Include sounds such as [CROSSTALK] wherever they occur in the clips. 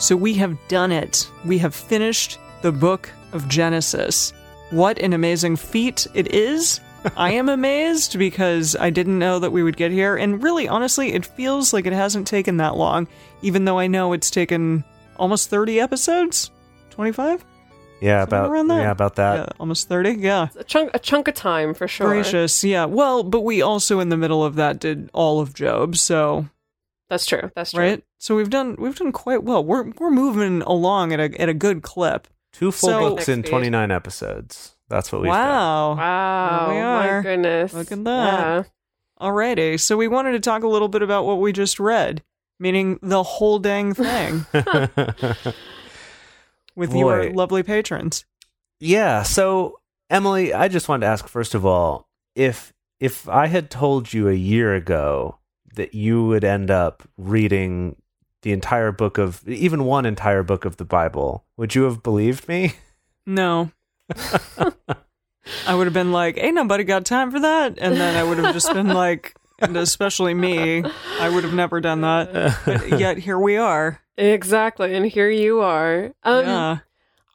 So we have done it. We have finished the book of Genesis. What an amazing feat it is. I am [LAUGHS] amazed because I didn't know that we would get here. And really, honestly, it feels like it hasn't taken that long, even though I know it's taken almost 30 episodes? 25? Yeah, Somewhere about around there. yeah, about that. Yeah, almost 30? Yeah. A chunk, a chunk of time for sure. Gracious. Yeah. Well, but we also in the middle of that did all of Job, so That's true. That's true. right? So we've done we've done quite well. We're we're moving along at a at a good clip. Two full So- books in 29 episodes. That's what we've done. Wow. Wow. Here we My goodness. Look at that. Alrighty. So we wanted to talk a little bit about what we just read, meaning the whole dang thing [LAUGHS] with your lovely patrons. yeah, so Emily, I just wanted to ask first of all, if if I had told you a year ago that you would end up reading the entire book of even one entire book of the Bible, would you have believed me? [LAUGHS] No. I would have been like, ain't nobody got time for that. And then I would have just been like, and especially me, I would have never done that. But yet here we are. Exactly. And here you are. Um, yeah.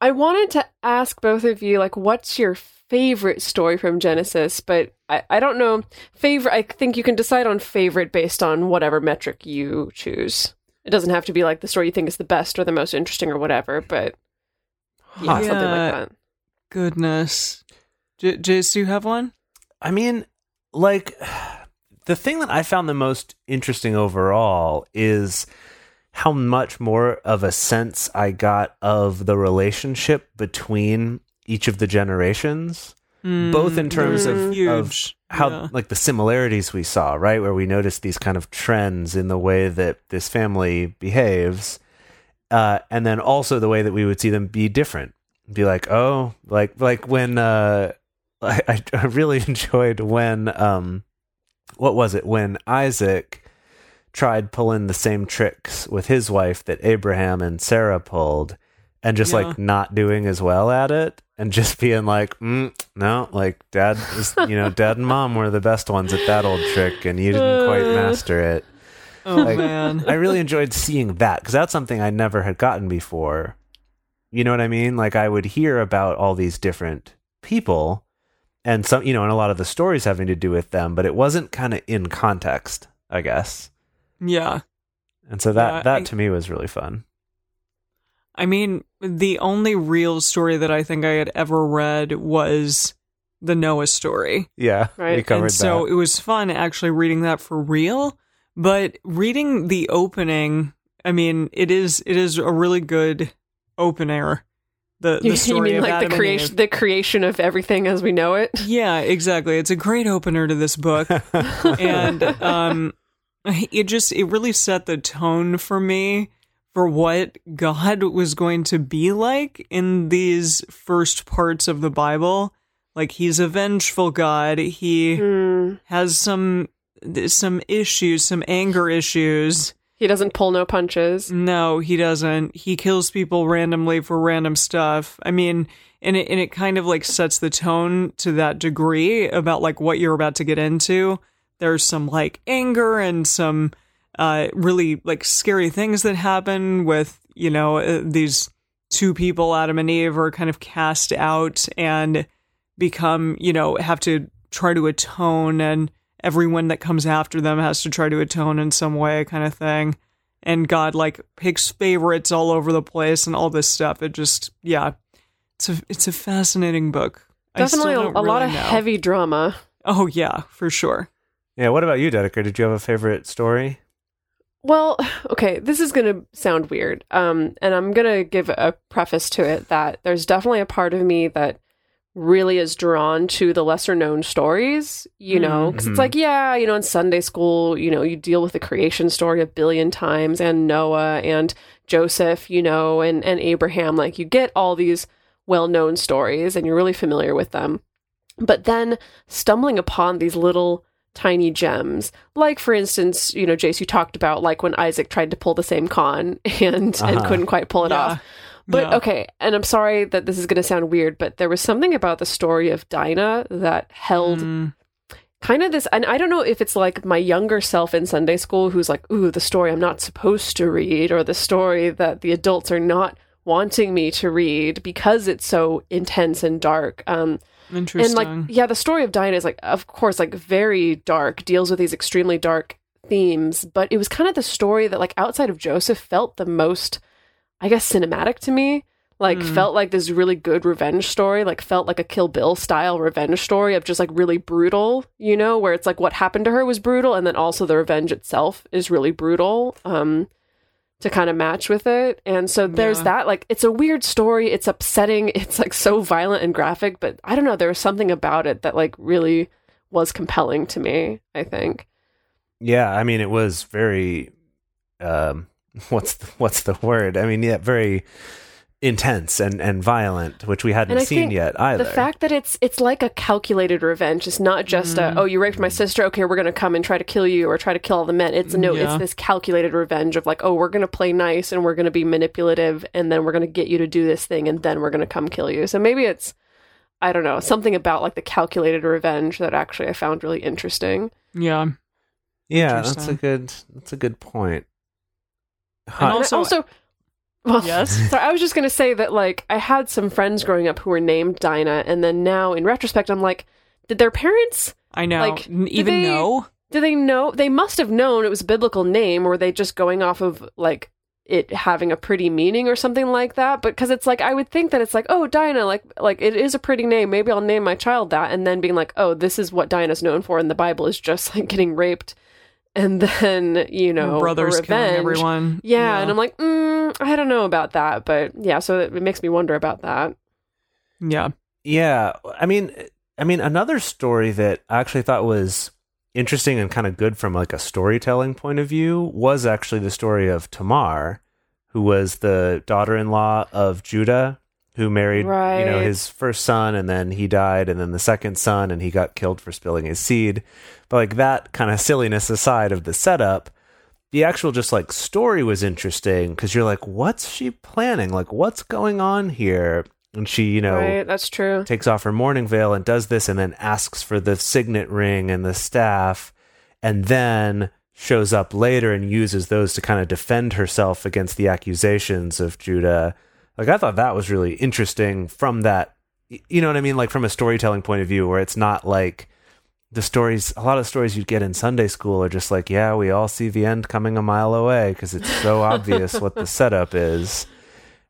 I wanted to ask both of you, like, what's your favorite story from Genesis? But I, I don't know. Favorite, I think you can decide on favorite based on whatever metric you choose. It doesn't have to be like the story you think is the best or the most interesting or whatever, but yeah, Huh. something like that. Goodness. J- Jace, do you have one? I mean, like the thing that I found the most interesting overall is how much more of a sense I got of the relationship between each of the generations, both in terms of, Mm. of huge. How Yeah. like the similarities we saw, right? Where we noticed these kind of trends in the way that this family behaves, uh, and then also the way that we would see them be different. Be like, oh, like like when uh, [LAUGHS] I, I I really [LAUGHS] enjoyed when um, what was it when Isaac tried pulling the same tricks with his wife that Abraham and Sarah pulled, and just Yeah. like not doing as well at it, and just being like, mm, no, like dad is, you know, dad and mom were the best ones at that old trick, and you didn't quite Uh. master it. Oh, like- man. I really enjoyed seeing that because that's something I never had gotten before. You know what I mean? Like I would hear about all these different people and some, you know, and a lot of the stories having to do with them, but it wasn't kind of in context, I guess. Yeah. And so that Yeah, that I- to me was really fun. I mean, the only real story that I think I had ever read was the Noah story. Yeah, we Right. covered and so that. it was fun actually reading that for real. But reading the opening, I mean, it is it is a really good opener. The You, the you mean of like Adam the creation, the creation of everything as we know it? Yeah, exactly. It's a great opener to this book. [LAUGHS] and um it just it really set the tone for me for what God was going to be like in these first parts of the Bible. Like he's a vengeful God. He Hmm. has some some issues, some anger issues. He doesn't pull no punches. No, he doesn't. He kills people randomly for random stuff. I mean, and it and it kind of like sets the tone to that degree about like what you're about to get into. There's some like anger and some uh really like scary things that happen with, you know, uh, these two people Adam and Eve are kind of cast out and become, you know, have to try to atone and everyone that comes after them has to try to atone in some way kind of thing and God like picks favorites all over the place and all this stuff. It just yeah, it's a it's a fascinating book. Definitely a, don't lot of know. heavy drama. Oh yeah, for sure. yeah, what about you, Dedeker? Did you have a favorite story? Well, [SIGHS] okay, this is going to sound weird. Um, and I'm going to give a preface to it that there's definitely a part of me that really is drawn to the lesser known stories, you know, because Mhm. it's like, yeah, you know, in Sunday school, you know, you deal with the creation story a billion times and Noah and Joseph, you know, and, and Abraham. Like, you get all these well known stories and you're really familiar with them. But then stumbling upon these little tiny gems, like for instance, you know, Jace, you talked about like when Isaac tried to pull the same con [LAUGHS] and and Uh-huh. couldn't quite pull it Yeah. off. But Yeah. okay, and I'm sorry that this is going to sound weird, but there was something about the story of Dinah that held Mm, kind of this and I don't know if it's like my younger self in Sunday school who's like, ooh, the story I'm not supposed to read, or the story that the adults are not wanting me to read because it's so intense and dark. Um Interesting. and like yeah, the story of Dinah is like of course like very dark, deals with these extremely dark themes, but it was kind of the story that like outside of Joseph felt the most I guess cinematic to me. Like Hmm. felt like this really good revenge story, like felt like a Kill Bill style revenge story of just like really brutal, you know, where it's like what happened to her was brutal and then also the revenge itself is really brutal. Um to kind of match with it. And so there's Yeah. that like it's a weird story, it's upsetting, [LAUGHS] it's like so violent and graphic, but I don't know, there was something about it that like really was compelling to me, I think. Yeah, I mean, it was very. Um, [LAUGHS] what's the, what's the word? I mean, yeah, very intense and and violent, which we hadn't And I seen think yet either. The fact that it's it's like a calculated revenge. It's not just Mm. a oh you raped my sister. Okay, we're gonna come and try to kill you or try to kill all the men. It's no, Yeah. it's this calculated revenge of like oh we're gonna play nice and we're gonna be manipulative and then we're gonna get you to do this thing and then we're gonna come kill you. So maybe it's I don't know something about like the calculated revenge that actually I found really interesting. yeah. yeah, that's a good that's a good point. And Huh. And I Also- also well, Yes. [LAUGHS] Sorry, I was just gonna say that like I had some friends growing up who were named Dinah, and then now in retrospect, I'm like, did their parents I know. Like, even they- know? Do they know? They must have known it was a biblical name, or were they just going off of like it having a pretty meaning or something like that? But because it's like I would think that it's like, oh, Dinah, like like it is a pretty name. Maybe I'll name my child that, and then being like, oh, this is what Dinah's known for in the Bible is just like getting raped, and [LAUGHS] then you know, Her brothers killing revenge. everyone. Yeah, and I'm like, mm, I don't know about that, but yeah, so it, it makes me wonder about that. yeah. Yeah, I mean, I mean, another story that I actually thought was interesting and kind of good from like a storytelling point of view was actually the story of Tamar, who was the daughter-in-law of Judah, who married, you know, his first son, and then he died, and then the second son, and he got killed for spilling his seed. But like that kind of silliness aside of the setup, the actual just like story was interesting because you're like, what's she planning? Like, what's going on here? And she, you know, right, that's true. takes off her mourning veil and does this and then asks for the signet ring and the staff and then shows up later and uses those to kind of defend herself against the accusations of Judah. Like I thought that was really interesting from that you know what I mean like from a storytelling point of view where it's not like the stories a lot of stories you'd get in Sunday school are just like yeah we all see the end coming a mile away because it's so [LAUGHS] obvious what the setup is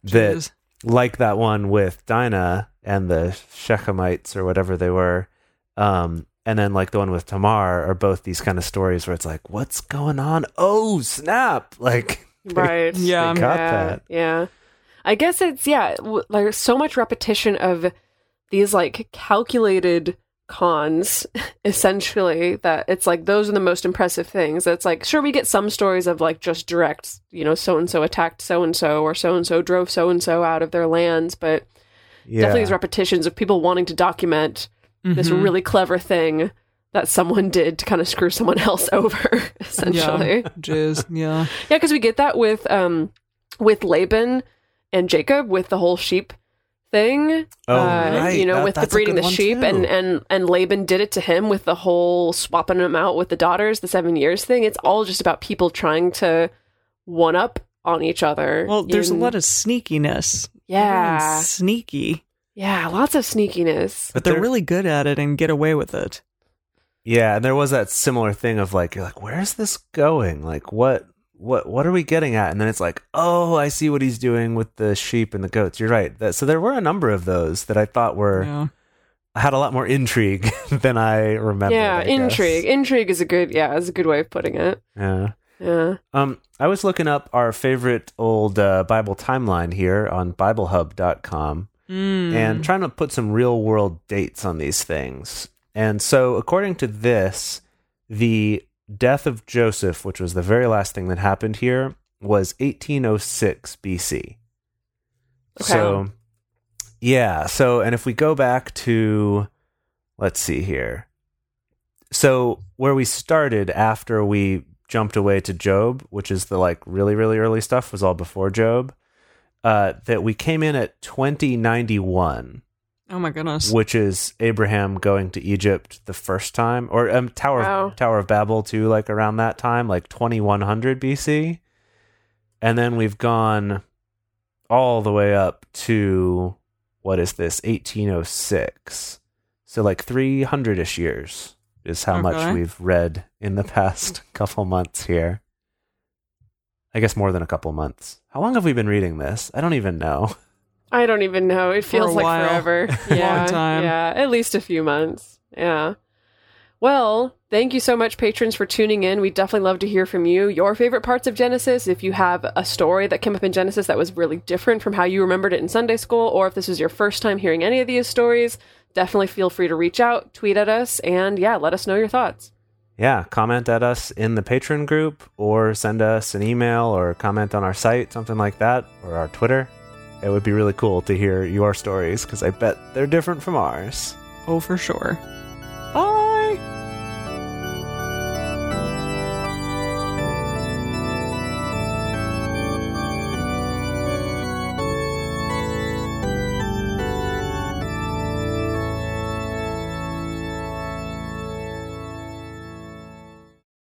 that Jeez. like that one with Dinah and the Shechemites or whatever they were, um, and then like the one with Tamar are both these kind of stories where it's like, what's going on? Oh, snap! [LAUGHS] Like, Right. Yeah. they got yeah, that. Yeah. I guess it's yeah, w- like so much repetition of these like calculated cons [LAUGHS] essentially that it's like those are the most impressive things. It's like sure we get some stories of like just direct, you know, so and so attacked so and so or so and so drove so and so out of their lands, but Yeah, definitely these repetitions of people wanting to document this Mhm. really clever thing that someone did to kind of screw someone [LAUGHS] else over essentially. Yeah. Jeez. [LAUGHS] Yeah. Yeah, because we get that with um with Laban and Jacob with the whole sheep thing. Oh, uh, right. You know, That- with the breeding the sheep, too. and and and Laban did it to him with the whole swapping them out with the daughters, the seven years thing. It's all just about people trying to one up on each other. Well, there's a lot of sneakiness. yeah, Everyone's sneaky, yeah, lots of sneakiness. but they're really good at it and get away with it. yeah, and there was that similar thing of like, you're like, where's this going? Like, what, what, what are we getting at? And then it's like, oh, I see what he's doing with the sheep and the goats. You're right. That, so there were a number of those that I thought were Yeah. had a lot more intrigue [LAUGHS] than I remember. yeah, intrigue. Intrigue is a good yeah, is a good way of putting it. Yeah. Yeah. Um, I was looking up our favorite old uh, Bible timeline here on BibleHub.com Mm. and trying to put some real world dates on these things. And so, according to this, the death of Joseph, which was the very last thing that happened here, was 1806 BC. Okay. So, yeah. So, and if we go back to, let's see here. So, where we started after we jumped away to Job, which is the like really, really early stuff, was all before Job. Uh, that we came in at 2091 Oh my goodness. which is Abraham going to Egypt the first time, or um, Tower Wow. Tower of Babel too, like around that time, like 2100 BC, and then we've gone all the way up to what is this 1806, so like 300 ish years is how much we've read in the [LAUGHS] past couple months here. I guess more than a couple months. How long have we been reading this? I don't even know. [LAUGHS] I don't even know. It feels like while. forever. [LAUGHS] Long Yeah, time. Yeah, at least a few months. Yeah. Well, thank you so much, patrons, for tuning in. We'd definitely love to hear from you. Your favorite parts of Genesis. If you have a story that came up in Genesis that was really different from how you remembered it in Sunday school, or if this was your first time hearing any of these stories, definitely feel free to reach out, tweet at us, and yeah, let us know your thoughts. yeah, comment at us in the patron group or send us an email or comment on our site, something like that, or our Twitter. It would be really cool to hear your stories because I bet they're different from ours. Oh, for sure. Bye!